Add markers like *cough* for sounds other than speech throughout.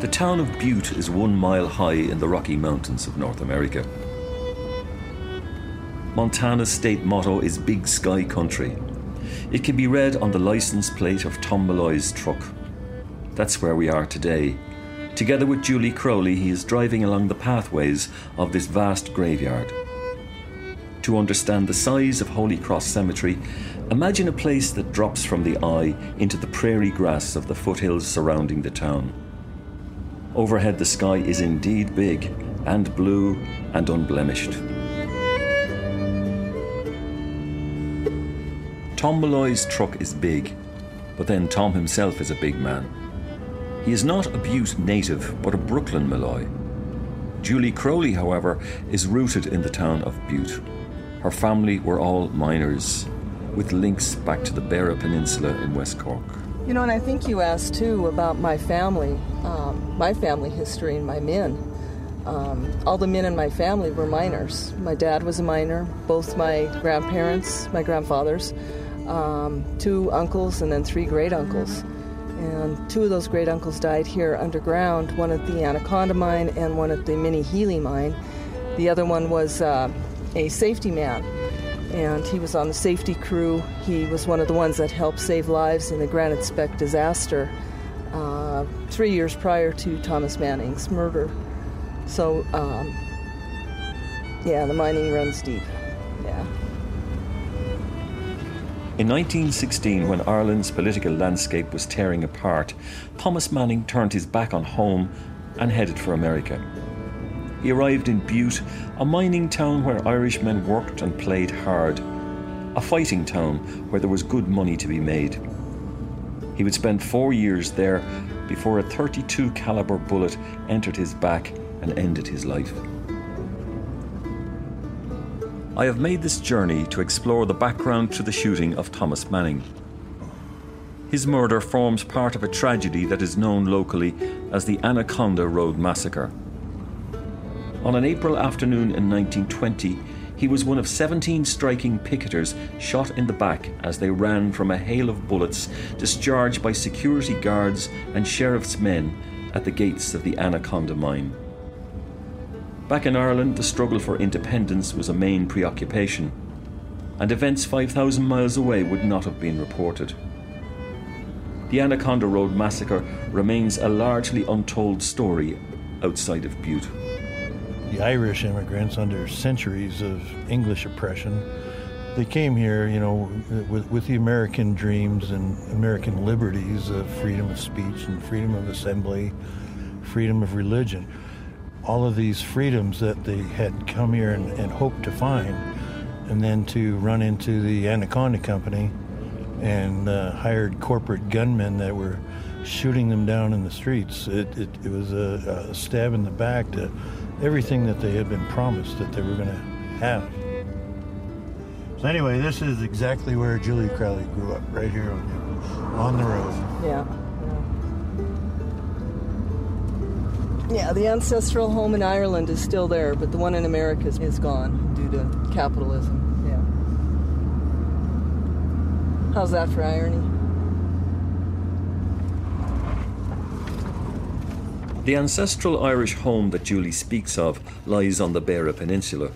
The town of Butte is one mile high in the Rocky Mountains of North America. Montana's state motto is Big Sky Country. It can be read on the license plate of Tom Malloy's truck. That's where we are today. Together with Julie Crowley, he is driving along the pathways of this vast graveyard. To understand the size of Holy Cross Cemetery, imagine a place that drops from the eye into the prairie grass of the foothills surrounding the town. Overhead, the sky is indeed big and blue and unblemished. Tom Malloy's truck is big, but then Tom himself is a big man. He is not a Butte native, but a Brooklyn Malloy. Julie Crowley, however, is rooted in the town of Butte. Her family were all miners, with links back to the Beara Peninsula in West Cork. You know, and I think you asked too about my family, um, my family history and my men. Um, all the men in my family were miners. My dad was a miner, both my grandparents, my grandfathers, um, two uncles, and then three great uncles. And two of those great uncles died here underground one at the Anaconda mine and one at the Minnie Healey mine. The other one was uh, a safety man and he was on the safety crew. He was one of the ones that helped save lives in the Granite Spec disaster uh, three years prior to Thomas Manning's murder. So, um, yeah, the mining runs deep. Yeah. In 1916, when Ireland's political landscape was tearing apart, Thomas Manning turned his back on home and headed for America. He arrived in Butte, a mining town where Irishmen worked and played hard, a fighting town where there was good money to be made. He would spend four years there before a 32 caliber bullet entered his back and ended his life. I have made this journey to explore the background to the shooting of Thomas Manning. His murder forms part of a tragedy that is known locally as the Anaconda Road Massacre. On an April afternoon in 1920, he was one of 17 striking picketers shot in the back as they ran from a hail of bullets discharged by security guards and sheriff's men at the gates of the Anaconda mine. Back in Ireland, the struggle for independence was a main preoccupation, and events 5,000 miles away would not have been reported. The Anaconda Road massacre remains a largely untold story outside of Butte the Irish immigrants under centuries of English oppression. They came here, you know, with, with the American dreams and American liberties of freedom of speech and freedom of assembly, freedom of religion. All of these freedoms that they had come here and, and hoped to find, and then to run into the Anaconda Company and uh, hired corporate gunmen that were shooting them down in the streets. It, it, it was a, a stab in the back to everything that they had been promised that they were going to have. So anyway, this is exactly where Julie Crowley grew up, right here on, on the road. Yeah. Yeah, the ancestral home in Ireland is still there, but the one in America is gone due to capitalism. Yeah. How's that for irony? The ancestral Irish home that Julie speaks of lies on the Beara Peninsula.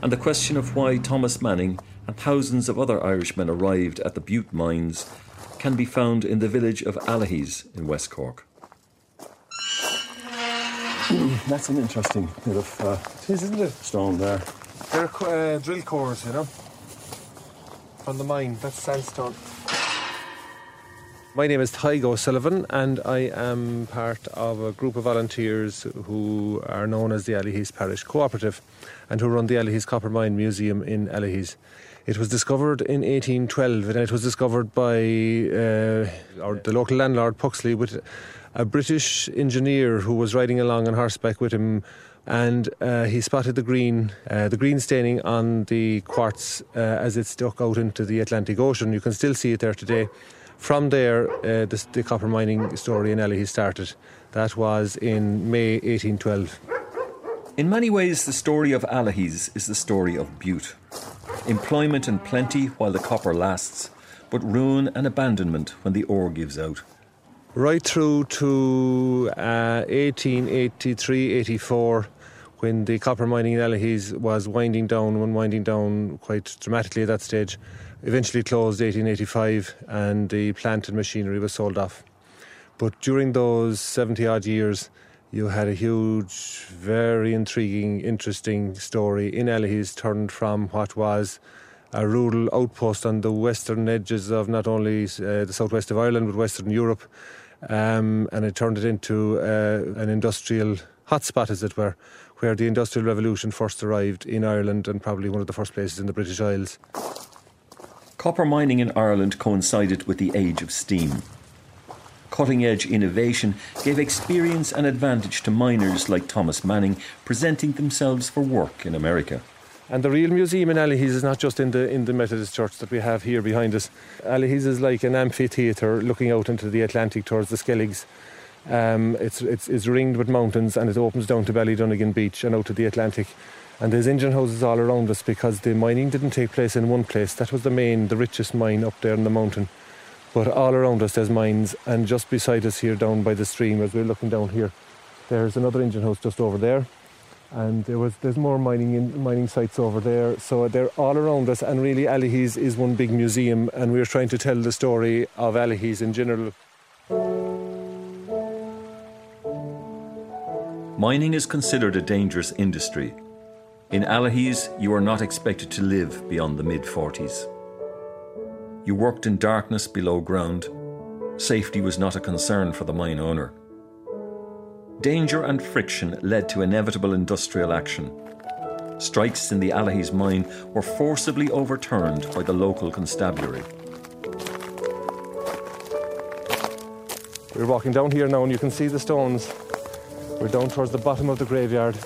And the question of why Thomas Manning and thousands of other Irishmen arrived at the Butte mines can be found in the village of Allihies in West Cork. *clears throat* That's an interesting bit of uh, isn't it? stone there. They're uh, drill cores, you know, from the mine. That's sandstone. My name is Tygo O'Sullivan, and I am part of a group of volunteers who are known as the Allihies Parish Cooperative and who run the Allihies Copper Mine Museum in Allihies. It was discovered in 1812 and it was discovered by uh, our, the local landlord Puxley with a British engineer who was riding along on horseback with him and uh, he spotted the green, uh, the green staining on the quartz uh, as it stuck out into the Atlantic Ocean. You can still see it there today. From there, uh, the, the, copper mining story in Allihies started. That was in May 1812. In many ways, the story of Allihies is the story of Butte. Employment and plenty while the copper lasts, but ruin and abandonment when the ore gives out. Right through to uh, 1883 84, when the copper mining in Allihies was winding down, and winding down quite dramatically at that stage. Eventually closed 1885, and the plant and machinery was sold off. But during those 70 odd years, you had a huge, very intriguing, interesting story in Allihies turned from what was a rural outpost on the western edges of not only uh, the southwest of Ireland but Western Europe, um, and it turned it into uh, an industrial hotspot, as it were, where the Industrial Revolution first arrived in Ireland and probably one of the first places in the British Isles. Copper mining in Ireland coincided with the age of steam. Cutting edge innovation gave experience and advantage to miners like Thomas Manning presenting themselves for work in America. And the real museum in Allihies is not just in the in the Methodist Church that we have here behind us. Allihies is like an amphitheatre looking out into the Atlantic towards the Skelligs. Um, it's, it's, it's ringed with mountains and it opens down to Ballydonegan Beach and out to the Atlantic. And there's engine houses all around us because the mining didn't take place in one place. That was the main, the richest mine up there in the mountain. But all around us there's mines, and just beside us here, down by the stream, as we're looking down here, there's another engine house just over there and there was there's more mining in, mining sites over there. So they're all around us, and really Allihies is one big museum, and we're trying to tell the story of Allihies in general. Mining is considered a dangerous industry. In Allihies, you are not expected to live beyond the mid 40s. You worked in darkness below ground. Safety was not a concern for the mine owner. Danger and friction led to inevitable industrial action. Strikes in the Allihies mine were forcibly overturned by the local constabulary. We're walking down here now and you can see the stones. We're down towards the bottom of the graveyard.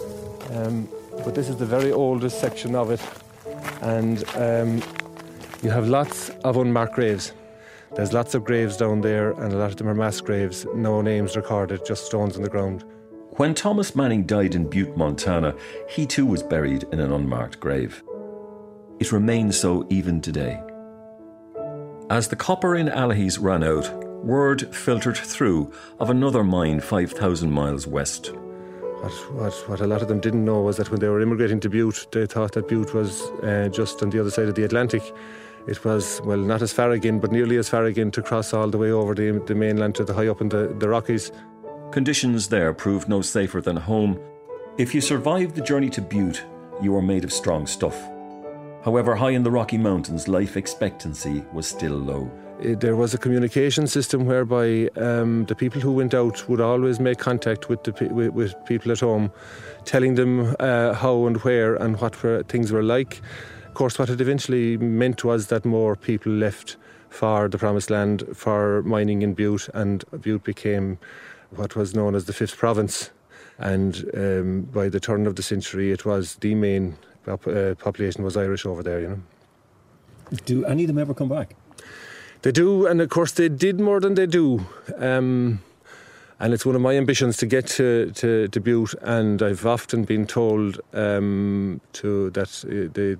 Um, but this is the very oldest section of it. And um, you have lots of unmarked graves. There's lots of graves down there, and a lot of them are mass graves, no names recorded, just stones in the ground. When Thomas Manning died in Butte, Montana, he too was buried in an unmarked grave. It remains so even today. As the copper in Allihies ran out, word filtered through of another mine 5,000 miles west. What, what, a lot of them didn't know was that when they were immigrating to Butte, they thought that Butte was uh, just on the other side of the Atlantic it was, well, not as far again, but nearly as far again to cross all the way over the, the mainland to the high up in the, the Rockies. Conditions there proved no safer than home. If you survived the journey to Butte, you were made of strong stuff. However, high in the Rocky Mountains, life expectancy was still low. Uh, there was a communication system whereby um, the people who went out would always make contact with, the, with, with people at home, telling them uh, how and where and what things were like. Of course, what it eventually meant was that more people left for the Promised Land for mining in Butte, and Butte became what was known as the Fifth Province. And um, by the turn of the century, it was the main uh, population was Irish over there. You know. Do any of them ever come back? They do, and of course they did more than they do. Um, and it's one of my ambitions to get to, to, to Butte. And I've often been told um, to that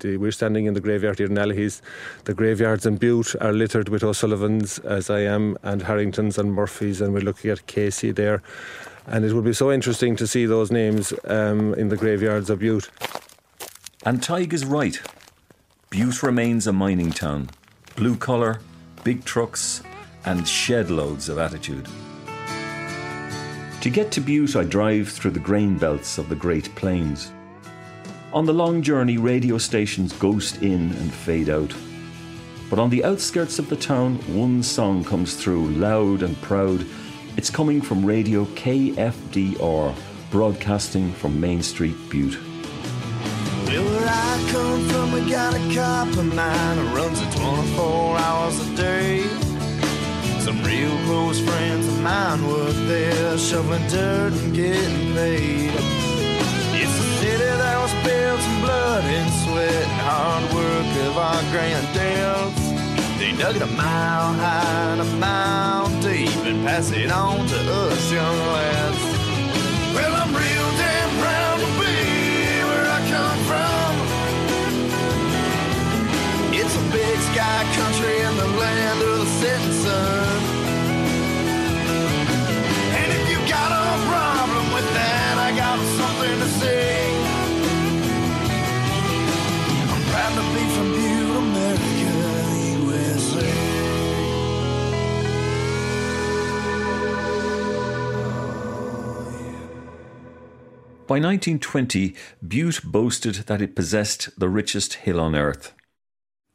uh, we're standing in the graveyard here in Allihies. The graveyards in Butte are littered with O'Sullivans, as I am, and Harringtons and Murphys, and we're looking at Casey there. And it would be so interesting to see those names um, in the graveyards of Butte. And Tig is right. Butte remains a mining town. Blue collar, big trucks, and shed loads of attitude. To get to Butte, I drive through the grain belts of the Great Plains. On the long journey, radio stations ghost in and fade out. But on the outskirts of the town, one song comes through, loud and proud. It's coming from Radio KFDR, broadcasting from Main Street, Butte. I come from, we got a copper mine that runs at 24 hours a day. Some real close friends of mine work there, shoveling dirt and getting paid. It's a city that was built in blood and sweat and hard work of our granddads. They dug it a mile high and a mile deep and passed it on to us young lads. Well, I'm real damn big sky country the land setting sun. And if you got a problem with that, I got something to say. I'm proud to be from Butte, America, USA. By 1920, Butte boasted that it possessed the richest hill on earth.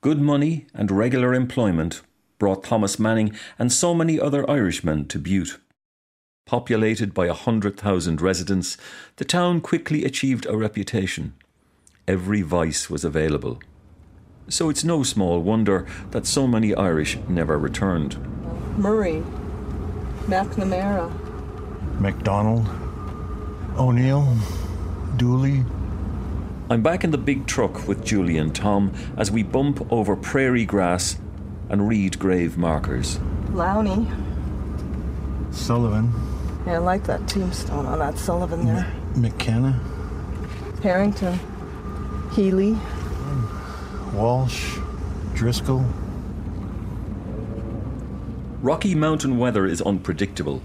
Good money and regular employment brought Thomas Manning and so many other Irishmen to Butte. Populated by a hundred thousand residents, the town quickly achieved a reputation. Every vice was available. So it's no small wonder that so many Irish never returned. Murray, McNamara, McDonald, O'Neill, Dooley. I'm back in the big truck with Julie and Tom as we bump over prairie grass and read grave markers. Lowney. Sullivan, Yeah, I like that tombstone on that Sullivan there. McKenna, Harrington, Healy. Walsh, Driscoll. Rocky Mountain weather is unpredictable.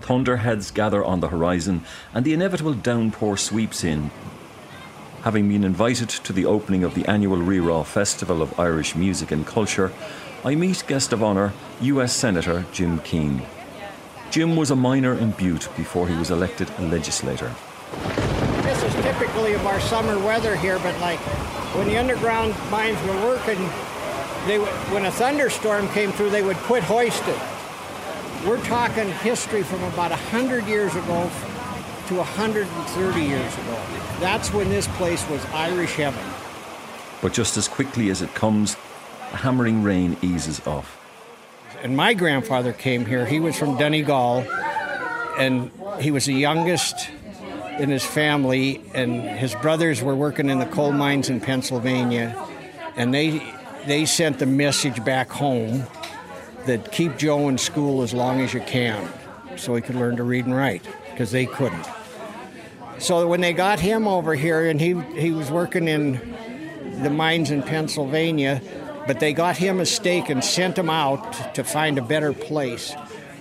Thunderheads gather on the horizon, and the inevitable downpour sweeps in. Having been invited to the opening of the annual Ri Ra Festival of Irish Music and Culture, I meet guest of honour, US Senator Jim Keane. Jim was a miner in Butte before he was elected a legislator. This is typically of our summer weather here, but like when the underground mines were working, they would, when a thunderstorm came through, they would quit hoisting. We're talking history from about 100 years ago to 130 years ago. That's when this place was Irish heaven. But just as quickly as it comes, the hammering rain eases off. And my grandfather came here. He was from Donegal, and he was the youngest in his family. And his brothers were working in the coal mines in Pennsylvania, and they they sent the message back home that keep Joe in school as long as you can, so he could learn to read and write, because they couldn't. So when they got him over here, and he he was working in the mines in Pennsylvania, but they got him a stake and sent him out to find a better place.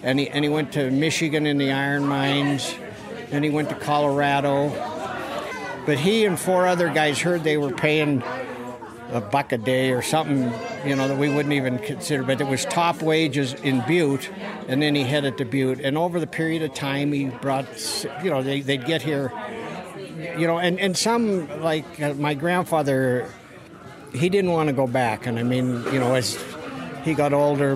And he, and he went to Michigan in the iron mines, and he went to Colorado. But he and four other guys heard they were paying a buck a day or something, you know, that we wouldn't even consider. But it was top wages in Butte, and then he headed to Butte. And over the period of time, he brought, you know, they, they'd get here, you know, and, and some, like uh, my grandfather, he didn't want to go back. And I mean, you know, as he got older,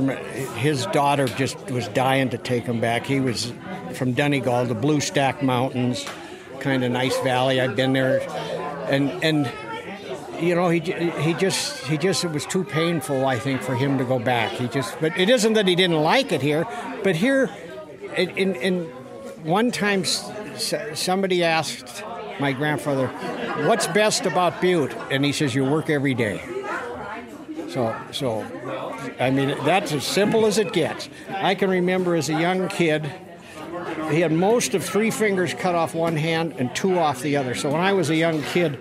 his daughter just was dying to take him back. He was from Donegal, the Blue Stack Mountains, kind of nice valley. I've been there, and and you know he he just he just it was too painful I think for him to go back. He just but it isn't that he didn't like it here, but here, in in, one time somebody asked my grandfather, "What's best about Butte?" and he says, "You work every day." So so, I mean that's as simple as it gets. I can remember as a young kid. He had most of three fingers cut off one hand and two off the other. So when I was a young kid,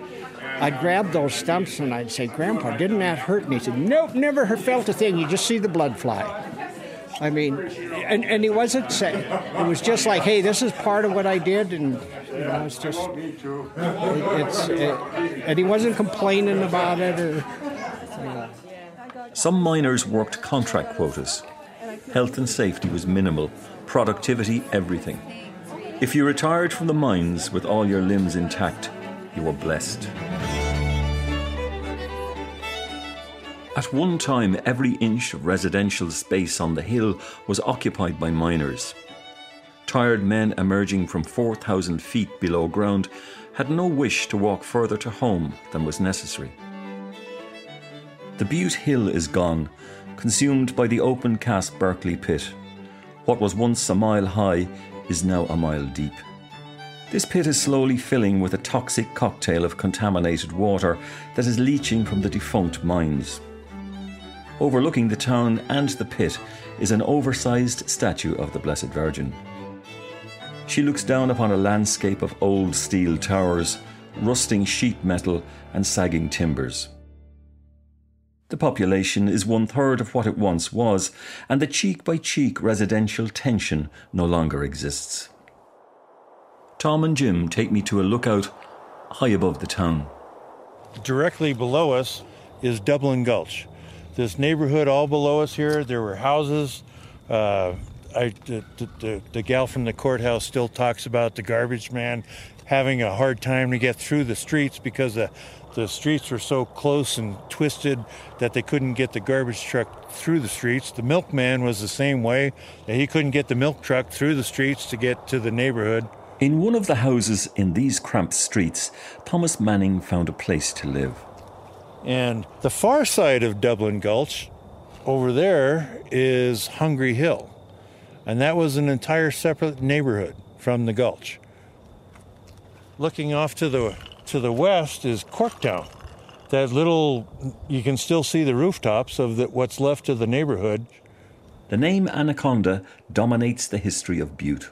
I'd grab those stumps and I'd say, Grandpa, didn't that hurt? And he said, Nope, never felt a thing. You just see the blood fly. I mean, and, and he wasn't saying, it was just like, hey, this is part of what I did. And, you know, it's just, it, it's, it, and he wasn't complaining about it or, Some miners worked contract quotas. Health and safety was minimal, productivity everything. If you retired from the mines with all your limbs intact, you were blessed. At one time, every inch of residential space on the hill was occupied by miners. Tired men emerging from 4,000 feet below ground had no wish to walk further to home than was necessary. The Butte Hill is gone, consumed by the open cast Berkeley pit. What was once a mile high is now a mile deep. This pit is slowly filling with a toxic cocktail of contaminated water that is leaching from the defunct mines. Overlooking the town and the pit is an oversized statue of the Blessed Virgin. She looks down upon a landscape of old steel towers, rusting sheet metal, and sagging timbers. The population is one third of what it once was, and the cheek by cheek residential tension no longer exists. Tom and Jim take me to a lookout high above the town. Directly below us is Dublin Gulch. This neighborhood all below us here, there were houses. Uh, I, the, the, the gal from the courthouse still talks about the garbage man having a hard time to get through the streets because the, the streets were so close and twisted that they couldn't get the garbage truck through the streets. The milkman was the same way. He couldn't get the milk truck through the streets to get to the neighborhood. In one of the houses in these cramped streets, Thomas Manning found a place to live. And the far side of Dublin Gulch, over there, is Hungry Hill. And that was an entire separate neighborhood from the Gulch. Looking off to the to the west is Corktown. That little you can still see the rooftops of the, what's left of the neighborhood. The name Anaconda dominates the history of Butte.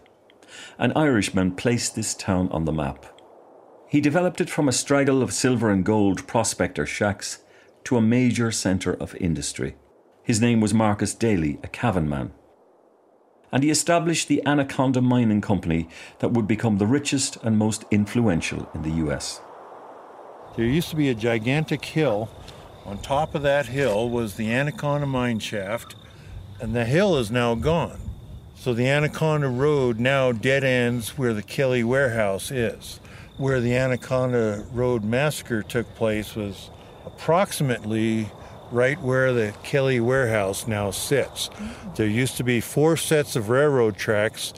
An Irishman placed this town on the map. He developed it from a straggle of silver and gold prospector shacks to a major centre of industry. His name was Marcus Daly, a Cavan man and he established the Anaconda Mining Company that would become the richest and most influential in the US. There used to be a gigantic hill. On top of that hill was the Anaconda mine shaft, and the hill is now gone. So the Anaconda Road now dead ends where the Kelly warehouse is. Where the Anaconda Road massacre took place was approximately right where the Kelly warehouse now sits. There used to be four sets of railroad tracks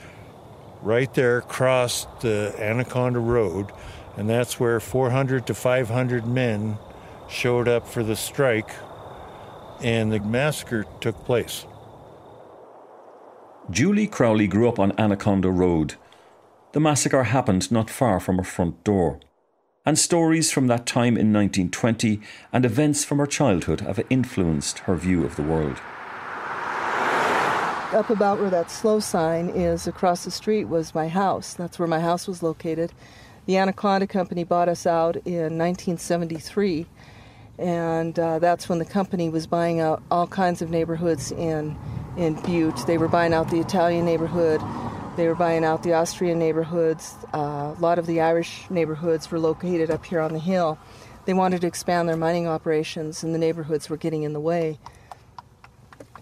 right there across the Anaconda Road, and that's where 400 to 500 men showed up for the strike, and the massacre took place. Julie Crowley grew up on Anaconda Road. The massacre happened not far from her front door and stories from that time in 1920 and events from her childhood have influenced her view of the world. Up about where that slow sign is across the street was my house. That's where my house was located. The Anaconda Company bought us out in 1973, and uh, that's when the company was buying out all kinds of neighborhoods in in Butte. They were buying out the Italian neighborhood, they were buying out the Austrian neighborhoods. Uh, a lot of the Irish neighborhoods were located up here on the hill. They wanted to expand their mining operations, and the neighborhoods were getting in the way.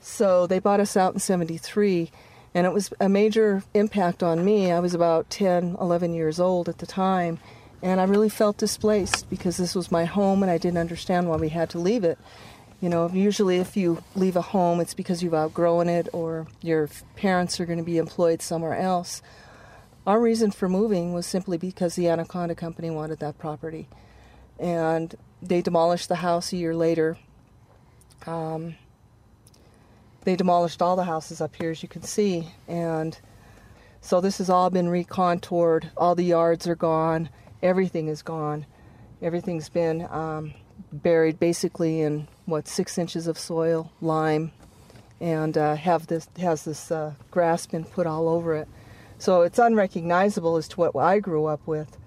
So they bought us out in 73, and it was a major impact on me. I was about 10, 11 years old at the time, and I really felt displaced because this was my home, and I didn't understand why we had to leave it. You know, usually if you leave a home, it's because you've outgrown it or your parents are going to be employed somewhere else. Our reason for moving was simply because the Anaconda Company wanted that property. And they demolished the house a year later. Um, they demolished all the houses up here, as you can see. And so this has all been recontoured. All the yards are gone. Everything is gone. Everything's been um, buried basically in what six inches of soil, lime, and uh, have this has this uh, grass been put all over it. So it's unrecognizable as to what I grew up with.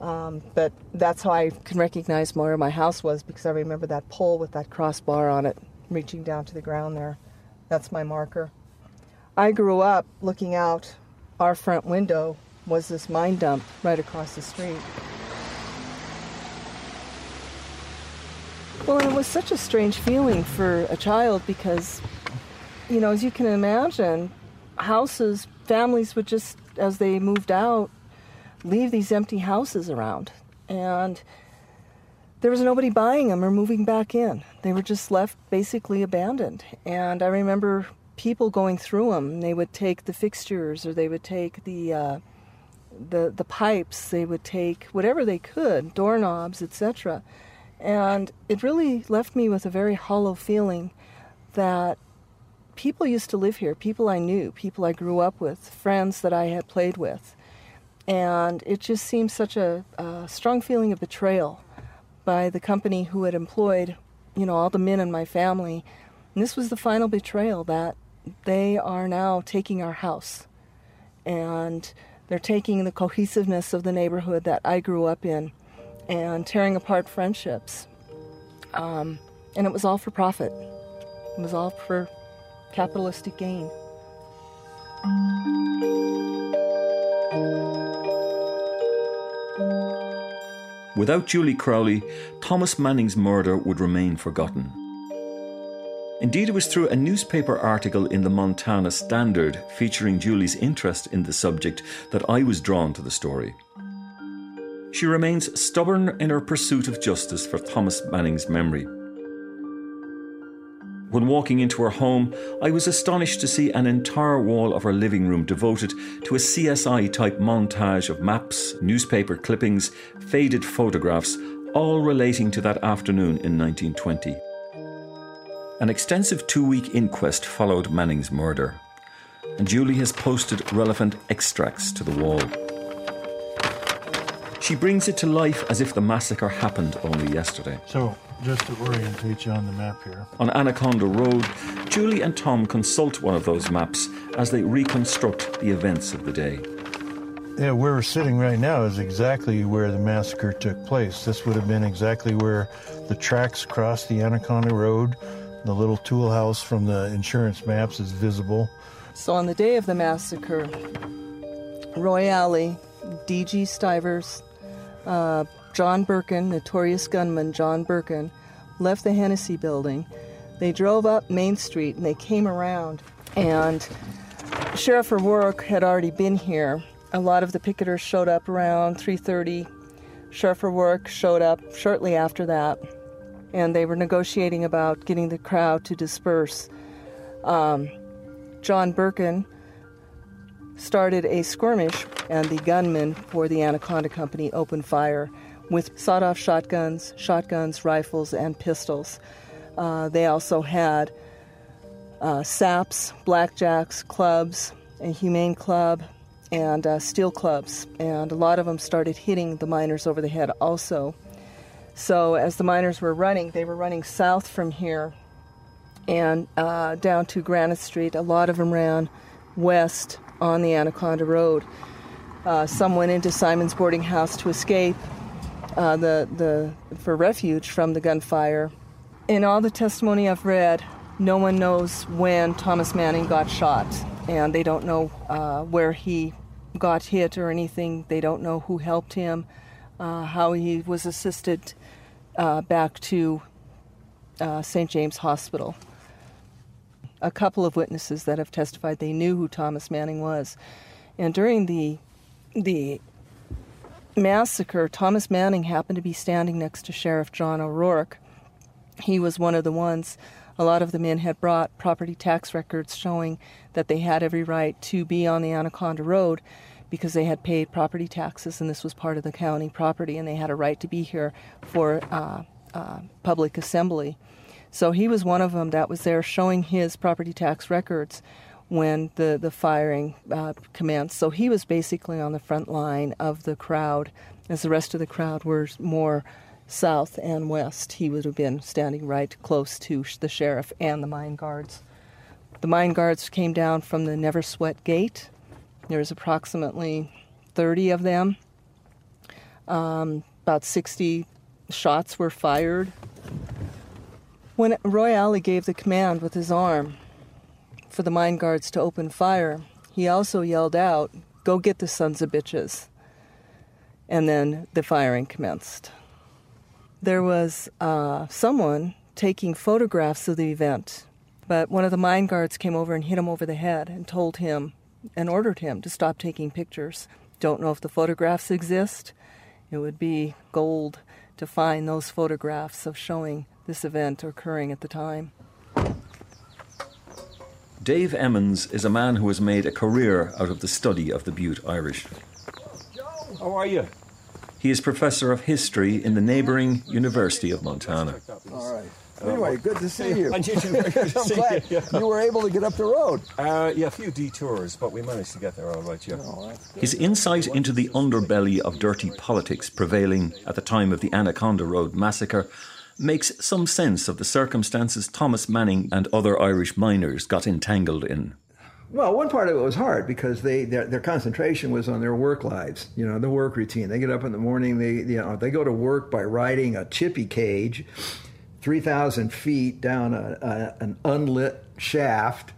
Um, but that's how I can recognize where my house was because I remember that pole with that crossbar on it reaching down to the ground there. That's my marker. I grew up looking out. Our front window was this mine dump right across the street. Well, it was such a strange feeling for a child because, you know, as you can imagine, houses, families would just, as they moved out, leave these empty houses around. And there was nobody buying them or moving back in. They were just left basically abandoned. And I remember people going through them. They would take the fixtures or they would take the. Uh, the, the pipes they would take whatever they could doorknobs etc and it really left me with a very hollow feeling that people used to live here, people I knew, people I grew up with, friends that I had played with. And it just seemed such a, a strong feeling of betrayal by the company who had employed, you know, all the men in my family. And this was the final betrayal that they are now taking our house. And they're taking the cohesiveness of the neighborhood that I grew up in and tearing apart friendships. Um, and it was all for profit. It was all for capitalistic gain. Without Julie Crowley, Thomas Manning's murder would remain forgotten. Indeed, it was through a newspaper article in the Montana Standard featuring Julie's interest in the subject that I was drawn to the story. She remains stubborn in her pursuit of justice for Thomas Manning's memory. When walking into her home, I was astonished to see an entire wall of her living room devoted to a CSI type montage of maps, newspaper clippings, faded photographs, all relating to that afternoon in 1920. An extensive two week inquest followed Manning's murder, and Julie has posted relevant extracts to the wall. She brings it to life as if the massacre happened only yesterday. So, just to orientate you on the map here. On Anaconda Road, Julie and Tom consult one of those maps as they reconstruct the events of the day. Yeah, where we're sitting right now is exactly where the massacre took place. This would have been exactly where the tracks crossed the Anaconda Road. The little tool house from the insurance maps is visible. So on the day of the massacre, Roy Alley, D.G. Stivers, uh, John Birkin, notorious gunman John Birkin, left the Hennessy building. They drove up Main Street and they came around, and Sheriff O'Rourke had already been here. A lot of the picketers showed up around 3:30. Sheriff O'Rourke showed up shortly after that, and they were negotiating about getting the crowd to disperse. Um, John Birkin started a skirmish, and the gunmen for the Anaconda Company opened fire with sawed off shotguns, shotguns, rifles, and pistols. Uh, they also had uh, saps, blackjacks, clubs, a humane club, and uh, steel clubs. And a lot of them started hitting the miners over the head also. So as the miners were running, they were running south from here and uh, down to Granite Street. A lot of them ran west on the Anaconda Road. Uh, some went into Simon's boarding house to escape uh, the, the, for refuge from the gunfire. In all the testimony I've read, no one knows when Thomas Manning got shot, and they don't know uh, where he got hit or anything. They don't know who helped him, uh, how he was assisted uh, back to uh, St. James Hospital a couple of witnesses that have testified they knew who Thomas Manning was. And during the the massacre, Thomas Manning happened to be standing next to Sheriff John O'Rourke. He was one of the ones. A lot of the men had brought property tax records showing that they had every right to be on the Anaconda Road because they had paid property taxes and this was part of the county property and they had a right to be here for uh, uh, public assembly. So he was one of them that was there showing his property tax records when the, the firing uh, commenced. So he was basically on the front line of the crowd, as the rest of the crowd were more south and west. He would have been standing right close to the sheriff and the mine guards. The mine guards came down from the Never Sweat Gate. There was approximately 30 of them. Um, about 60 shots were fired. When Roy gave the command with his arm for the mine guards to open fire, he also yelled out, Go get the sons of bitches. And then the firing commenced. There was uh, someone taking photographs of the event, but one of the mine guards came over and hit him over the head and told him and ordered him to stop taking pictures. Don't know if the photographs exist. It would be gold to find those photographs of showing this event occurring at the time. Dave Emmons is a man who has made a career out of the study of the Butte Irish. How are you? He is professor of history in the neighboring University of Montana. All right. Anyway, good to see you. *laughs* And you too. Very *laughs* good to I'm see glad you. you were able to get up the road. Uh, yeah, a few detours, but we managed to get there all right, yeah. His insight into the underbelly of dirty politics prevailing at the time of the Anaconda Road massacre makes some sense of the circumstances Thomas Manning and other Irish miners got entangled in. Well, one part of it was hard because they their, their concentration was on their work lives. You know, the work routine. They get up in the morning. They you know they go to work by riding a chippy cage 3,000 feet down a, a, an unlit shaft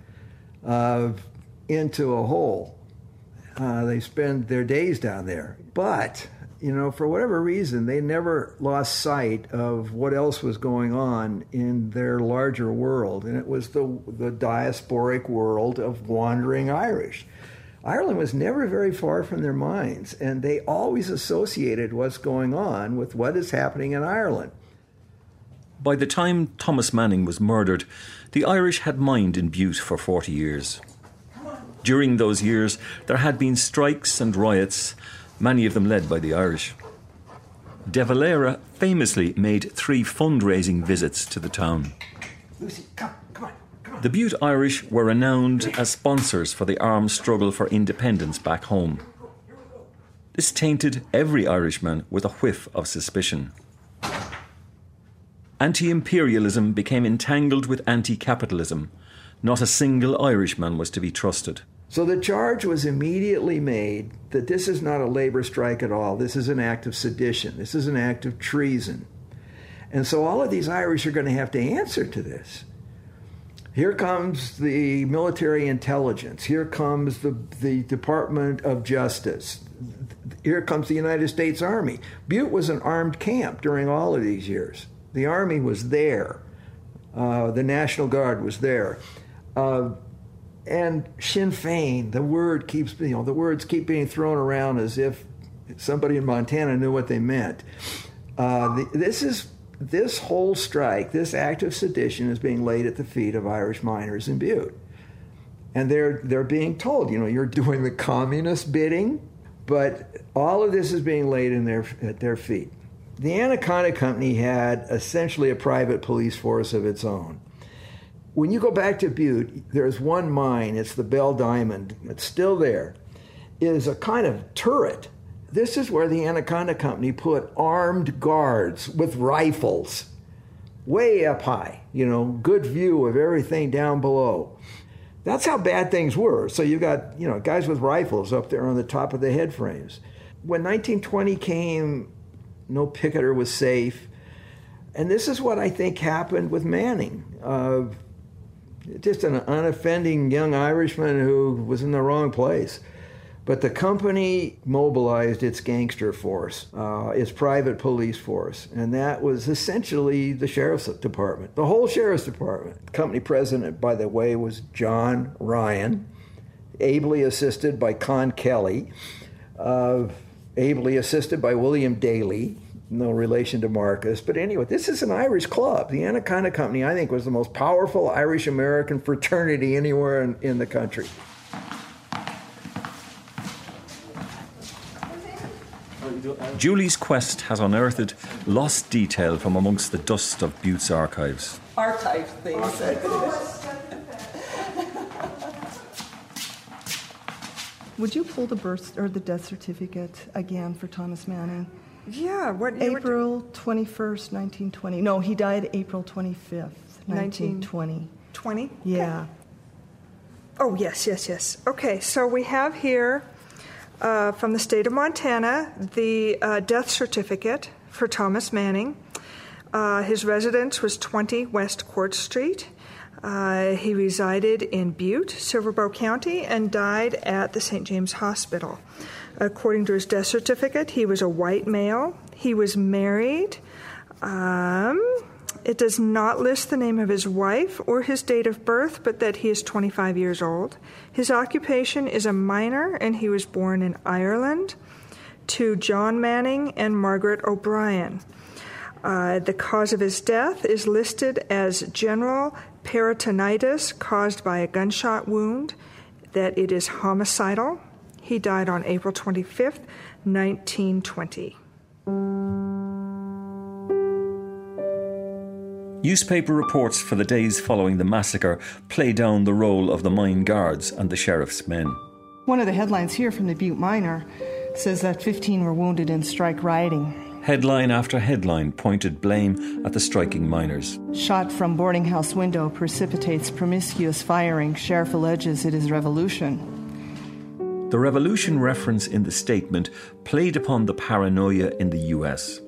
uh, into a hole. Uh, they spend their days down there. But, you know, for whatever reason, they never lost sight of what else was going on in their larger world. And it was the, the diasporic world of wandering Irish. Ireland was never very far from their minds, and they always associated what's going on with what is happening in Ireland. By the time Thomas Manning was murdered, the Irish had mined in Butte for 40 years. During those years, there had been strikes and riots, many of them led by the Irish. De Valera famously made three fundraising visits to the town. Lucy, come, come on, come on. The Butte Irish were renowned as sponsors for the armed struggle for independence back home. This tainted every Irishman with a whiff of suspicion. Anti imperialism became entangled with anti capitalism. Not a single Irishman was to be trusted. So the charge was immediately made that this is not a labor strike at all. This is an act of sedition. This is an act of treason. And so all of these Irish are going to have to answer to this. Here comes the military intelligence. Here comes the, the Department of Justice. Here comes the United States Army. Butte was an armed camp during all of these years. The Army was there, uh, the National Guard was there. Uh, and Sinn Fein, the word keeps, you know, the words keep being thrown around as if somebody in Montana knew what they meant. Uh, the, this is this whole strike, this act of sedition, is being laid at the feet of Irish miners in Butte, and they're they're being told, you know, you're doing the communist bidding, but all of this is being laid in their at their feet. The Anaconda Company had essentially a private police force of its own when you go back to Butte, there's one mine, it's the Bell Diamond, it's still there. It is a kind of turret. This is where the Anaconda Company put armed guards with rifles way up high, you know, good view of everything down below. That's how bad things were. So you got, you know, guys with rifles up there on the top of the head frames. When 1920 came, no picketer was safe. And this is what I think happened with Manning. Uh, just an unoffending young Irishman who was in the wrong place. But the company mobilized its gangster force, uh, its private police force, and that was essentially the sheriff's department, the whole sheriff's department. Company president, by the way, was John Ryan, ably assisted by Con Kelley, uh, ably assisted by William Daly, no relation to Marcus. But anyway, this is an Irish club. The Anaconda Company, I think, was the most powerful Irish American fraternity anywhere in, in the country. Julie's quest has unearthed lost detail from amongst the dust of Butte's archives. Archive things. Would you pull the birth or the death certificate again for Thomas Manning? Yeah, what year April 21st, 1920. No, he died April 25th, 1920. 20? Yeah. Oh, yes, yes, yes. Okay, so we have here uh, from the state of Montana the uh, death certificate for Thomas Manning. Uh, his residence was 20 West Court Street. Uh, he resided in Butte, Silverbow County, and died at the St. James Hospital. According to his death certificate, he was a white male. He was married. Um, it does not list the name of his wife or his date of birth, but that he is 25 years old. His occupation is a miner, and he was born in Ireland to John Manning and Margaret O'Brien. Uh, the cause of his death is listed as general peritonitis caused by a gunshot wound, that it is homicidal. He died on April 25th, 1920. Newspaper reports for the days following the massacre play down the role of the mine guards and the sheriff's men. One of the headlines here from the Butte Miner says that 15 were wounded in strike rioting. Headline after headline pointed blame at the striking miners. Shot from boarding house window precipitates promiscuous firing. Sheriff alleges it is revolution. The revolution reference in the statement played upon the paranoia in the US.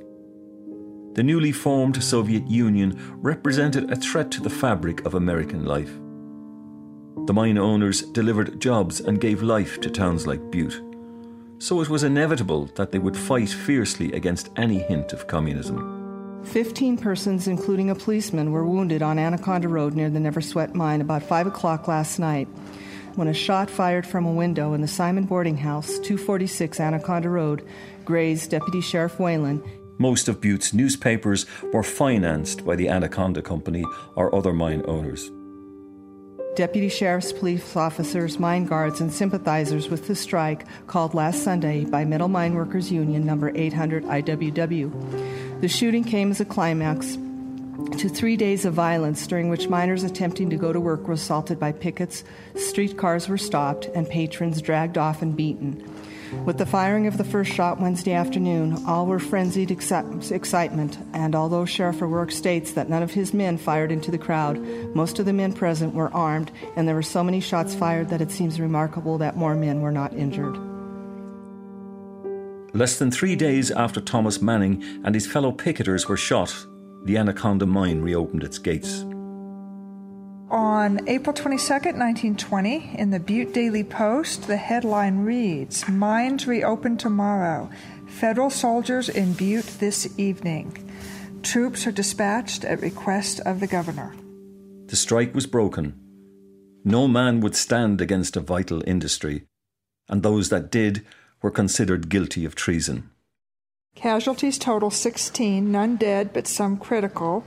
the newly formed Soviet Union represented a threat to the fabric of American life. The mine owners delivered jobs and gave life to towns like Butte. So it was inevitable that they would fight fiercely against any hint of communism. Fifteen persons, including a policeman, were wounded on Anaconda Road near the Never Sweat mine about 5 o'clock last night when a shot fired from a window in the Simon Boarding House, 246 Anaconda Road, grazed Deputy Sheriff Whalen. Most of Butte's newspapers were financed by the Anaconda Company or other mine owners. Deputy sheriffs, police officers, mine guards, and sympathizers with the strike called last Sunday by Metal Mine Workers Union number 800 IWW. The shooting came as a climax to three days of violence during which miners attempting to go to work were assaulted by pickets, streetcars were stopped, and patrons dragged off and beaten. With the firing of the first shot Wednesday afternoon, all were frenzied excitement, and although Sheriff O'Rourke states that none of his men fired into the crowd, most of the men present were armed, and there were so many shots fired that it seems remarkable that more men were not injured. Less than three days after Thomas Manning and his fellow picketers were shot, the Anaconda mine reopened its gates. On April 22, 1920, in the Butte Daily Post, the headline reads Mines reopen tomorrow. Federal soldiers in Butte this evening. Troops are dispatched at request of the governor. The strike was broken. No man would stand against a vital industry, and those that did were considered guilty of treason. Casualties total 16, none dead, but some critical.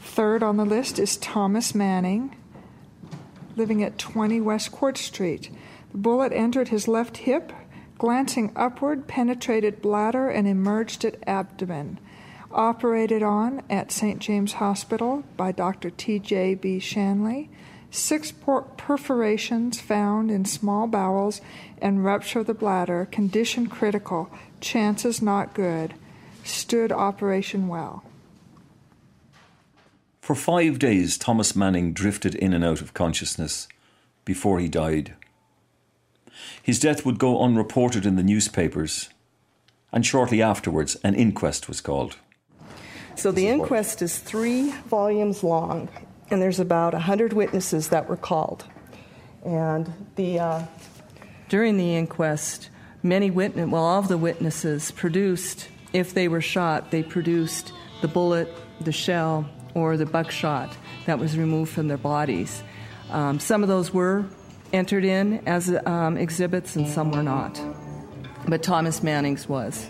Third on the list is Thomas Manning, living at 20 West Court Street. The bullet entered his left hip, glancing upward, penetrated bladder, and emerged at abdomen. Operated on at St. James Hospital by Dr. T.J. B. Shanley. Six perforations found in small bowels and rupture of the bladder. Condition critical. Chances not good. Stood operation well. For five days, Thomas Manning drifted in and out of consciousness before he died. His death would go unreported in the newspapers, and shortly afterwards, an inquest was called. So the inquest is three volumes long, and there's about 100 witnesses that were called. And the, uh, during the inquest, many witness, well, all of the witnesses produced, if they were shot, they produced the bullet, the shell, or the buckshot that was removed from their bodies. Um, some of those were entered in as um, exhibits and some were not. But Thomas Manning's was.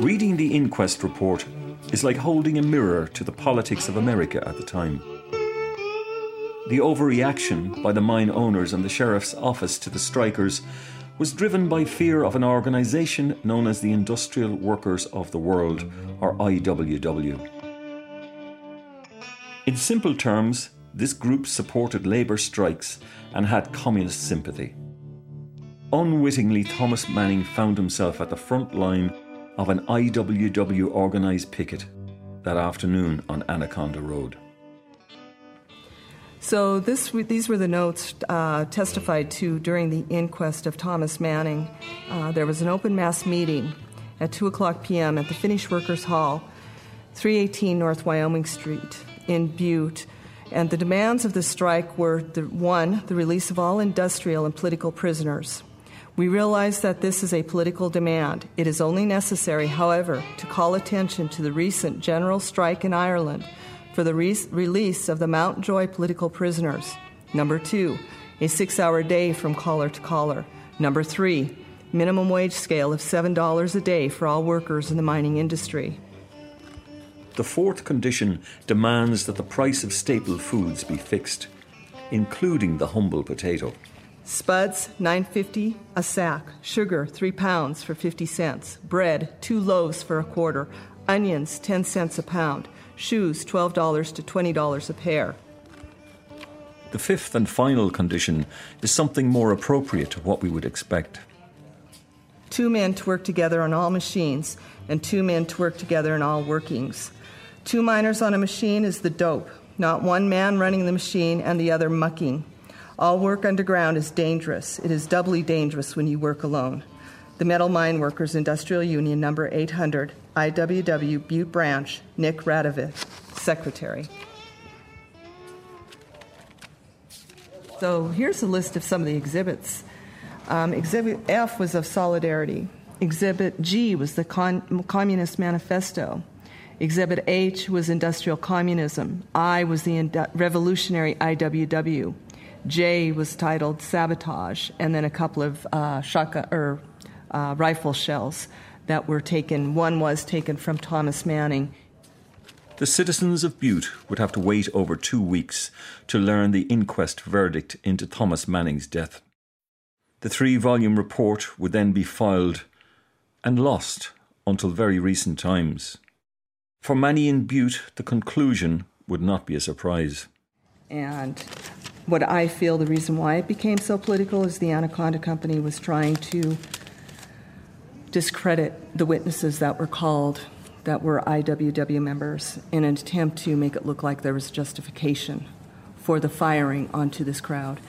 Reading the inquest report is like holding a mirror to the politics of America at the time. The overreaction by the mine owners and the sheriff's office to the strikers was driven by fear of an organisation known as the Industrial Workers of the World, or IWW. In simple terms, this group supported labour strikes and had communist sympathy. Unwittingly, Thomas Manning found himself at the front line of an IWW organised picket that afternoon on Anaconda Road. So this, these were the notes uh, testified to during the inquest of Thomas Manning. Uh, there was an open mass meeting at 2 o'clock p.m. at the Finnish Workers Hall, 318 North Wyoming Street in Butte. And the demands of the strike were the, one, the release of all industrial and political prisoners. We realize that this is a political demand. It is only necessary, however, to call attention to the recent general strike in Ireland for the re- release of the Mountjoy political prisoners. Number two, a six hour day from collar to collar. Number three, minimum wage scale of $7 a day for all workers in the mining industry. The fourth condition demands that the price of staple foods be fixed, including the humble potato. Spuds, 9.50 a sack. Sugar, 3 pounds for 50 cents. Bread, 2 loaves for a quarter. Onions, 10 cents a pound. Shoes, $12 to $20 a pair. The fifth and final condition is something more appropriate to what we would expect. Two men to work together on all machines, and two men to work together in all workings. Two miners on a machine is the dope, not one man running the machine and the other mucking. All work underground is dangerous. It is doubly dangerous when you work alone. the Metal Mine Workers Industrial Union number 800, IWW Butte Branch, Nick Radovic, Secretary. So here's a list of some of the exhibits. Um, exhibit F was of solidarity. Exhibit G was the Con- Communist Manifesto. Exhibit H was industrial communism. I was the revolutionary IWW. J was titled sabotage, and then a couple of uh, shotgun or uh, rifle shells that were taken. One was taken from Thomas Manning. The citizens of Butte would have to wait over two weeks to learn the inquest verdict into Thomas Manning's death. The three volume report would then be filed and lost until very recent times. For many in Butte, the conclusion would not be a surprise. And what I feel the reason why it became so political is the Anaconda Company was trying to discredit the witnesses that were called that were IWW members in an attempt to make it look like there was justification for the firing onto this crowd.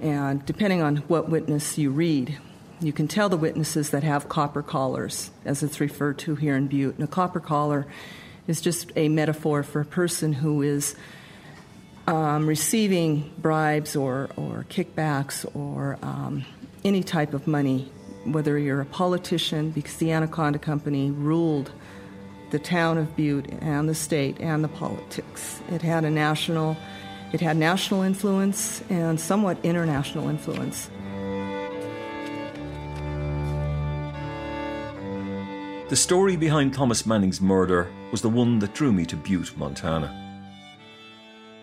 And depending on what witness you read, you can tell the witnesses that have copper collars, as it's referred to here in Butte. And a copper collar is just a metaphor for a person who is um, receiving bribes or, or kickbacks or um, any type of money, whether you're a politician, because the Anaconda Company ruled the town of Butte and the state and the politics. It had a national, it had national influence and somewhat international influence. The story behind Thomas Manning's murder was the one that drew me to Butte, Montana.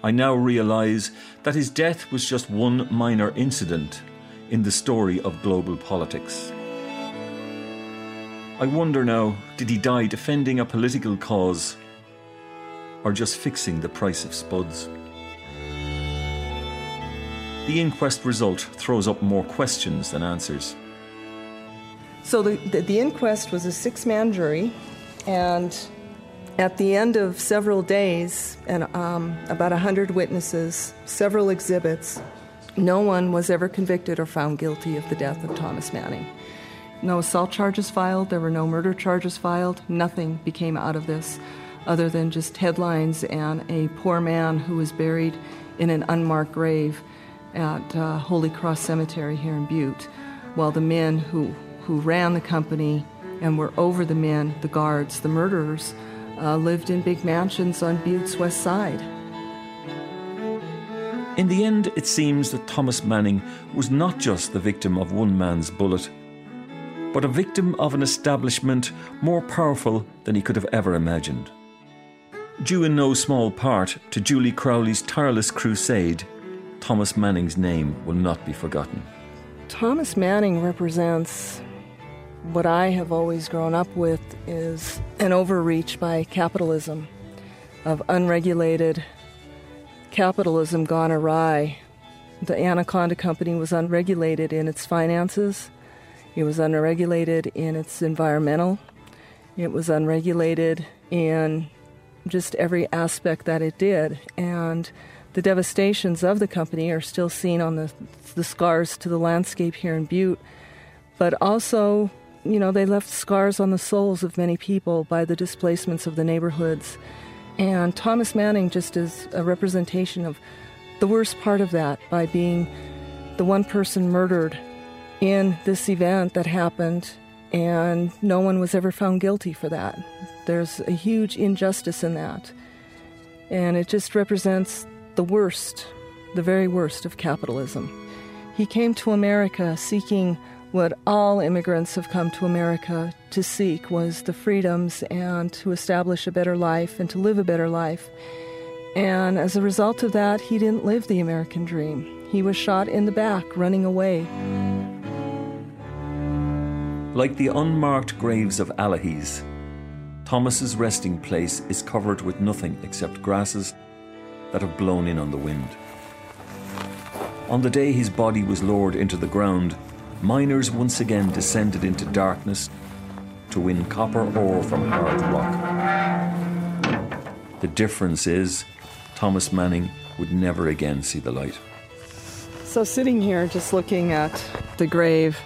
I now realise that his death was just one minor incident in the story of global politics. I wonder now did he die defending a political cause or just fixing the price of spuds? The inquest result throws up more questions than answers. So the, the, the inquest was a six man jury, and at the end of several days, and um, about 100 witnesses, several exhibits, no one was ever convicted or found guilty of the death of Thomas Manning. No assault charges filed, there were no murder charges filed, nothing became out of this other than just headlines and a poor man who was buried in an unmarked grave at uh, Holy Cross Cemetery here in Butte, while the men who who ran the company and were over the men, the guards, the murderers, uh, lived in big mansions on Butte's west side. In the end, it seems that Thomas Manning was not just the victim of one man's bullet, but a victim of an establishment more powerful than he could have ever imagined. Due in no small part to Julie Crowley's tireless crusade, Thomas Manning's name will not be forgotten. Thomas Manning represents what I have always grown up with is an overreach by capitalism, of unregulated capitalism gone awry. The Anaconda Company was unregulated in its finances, it was unregulated in its environmental, it was unregulated in just every aspect that it did. And the devastations of the company are still seen on the, the scars to the landscape here in Butte, but also you know, they left scars on the souls of many people by the displacements of the neighborhoods. And Thomas Manning just is a representation of the worst part of that by being the one person murdered in this event that happened, and no one was ever found guilty for that. There's a huge injustice in that. And it just represents the worst, the very worst of capitalism. He came to America seeking what all immigrants have come to America to seek was the freedoms and to establish a better life and to live a better life. And as a result of that, he didn't live the American dream. He was shot in the back, running away. Like the unmarked graves of Allihies, Thomas's resting place is covered with nothing except grasses that have blown in on the wind. On the day his body was lowered into the ground, miners once again descended into darkness to win copper ore from hard rock. The difference is Thomas Manning would never again see the light. So, sitting here just looking at the grave,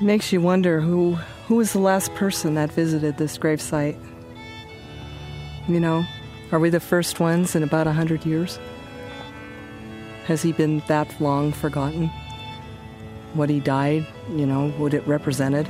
makes you wonder who who was the last person that visited this gravesite. You know, are we the first ones in about a hundred years? Has he been that long forgotten? What he died, you know, what it represented?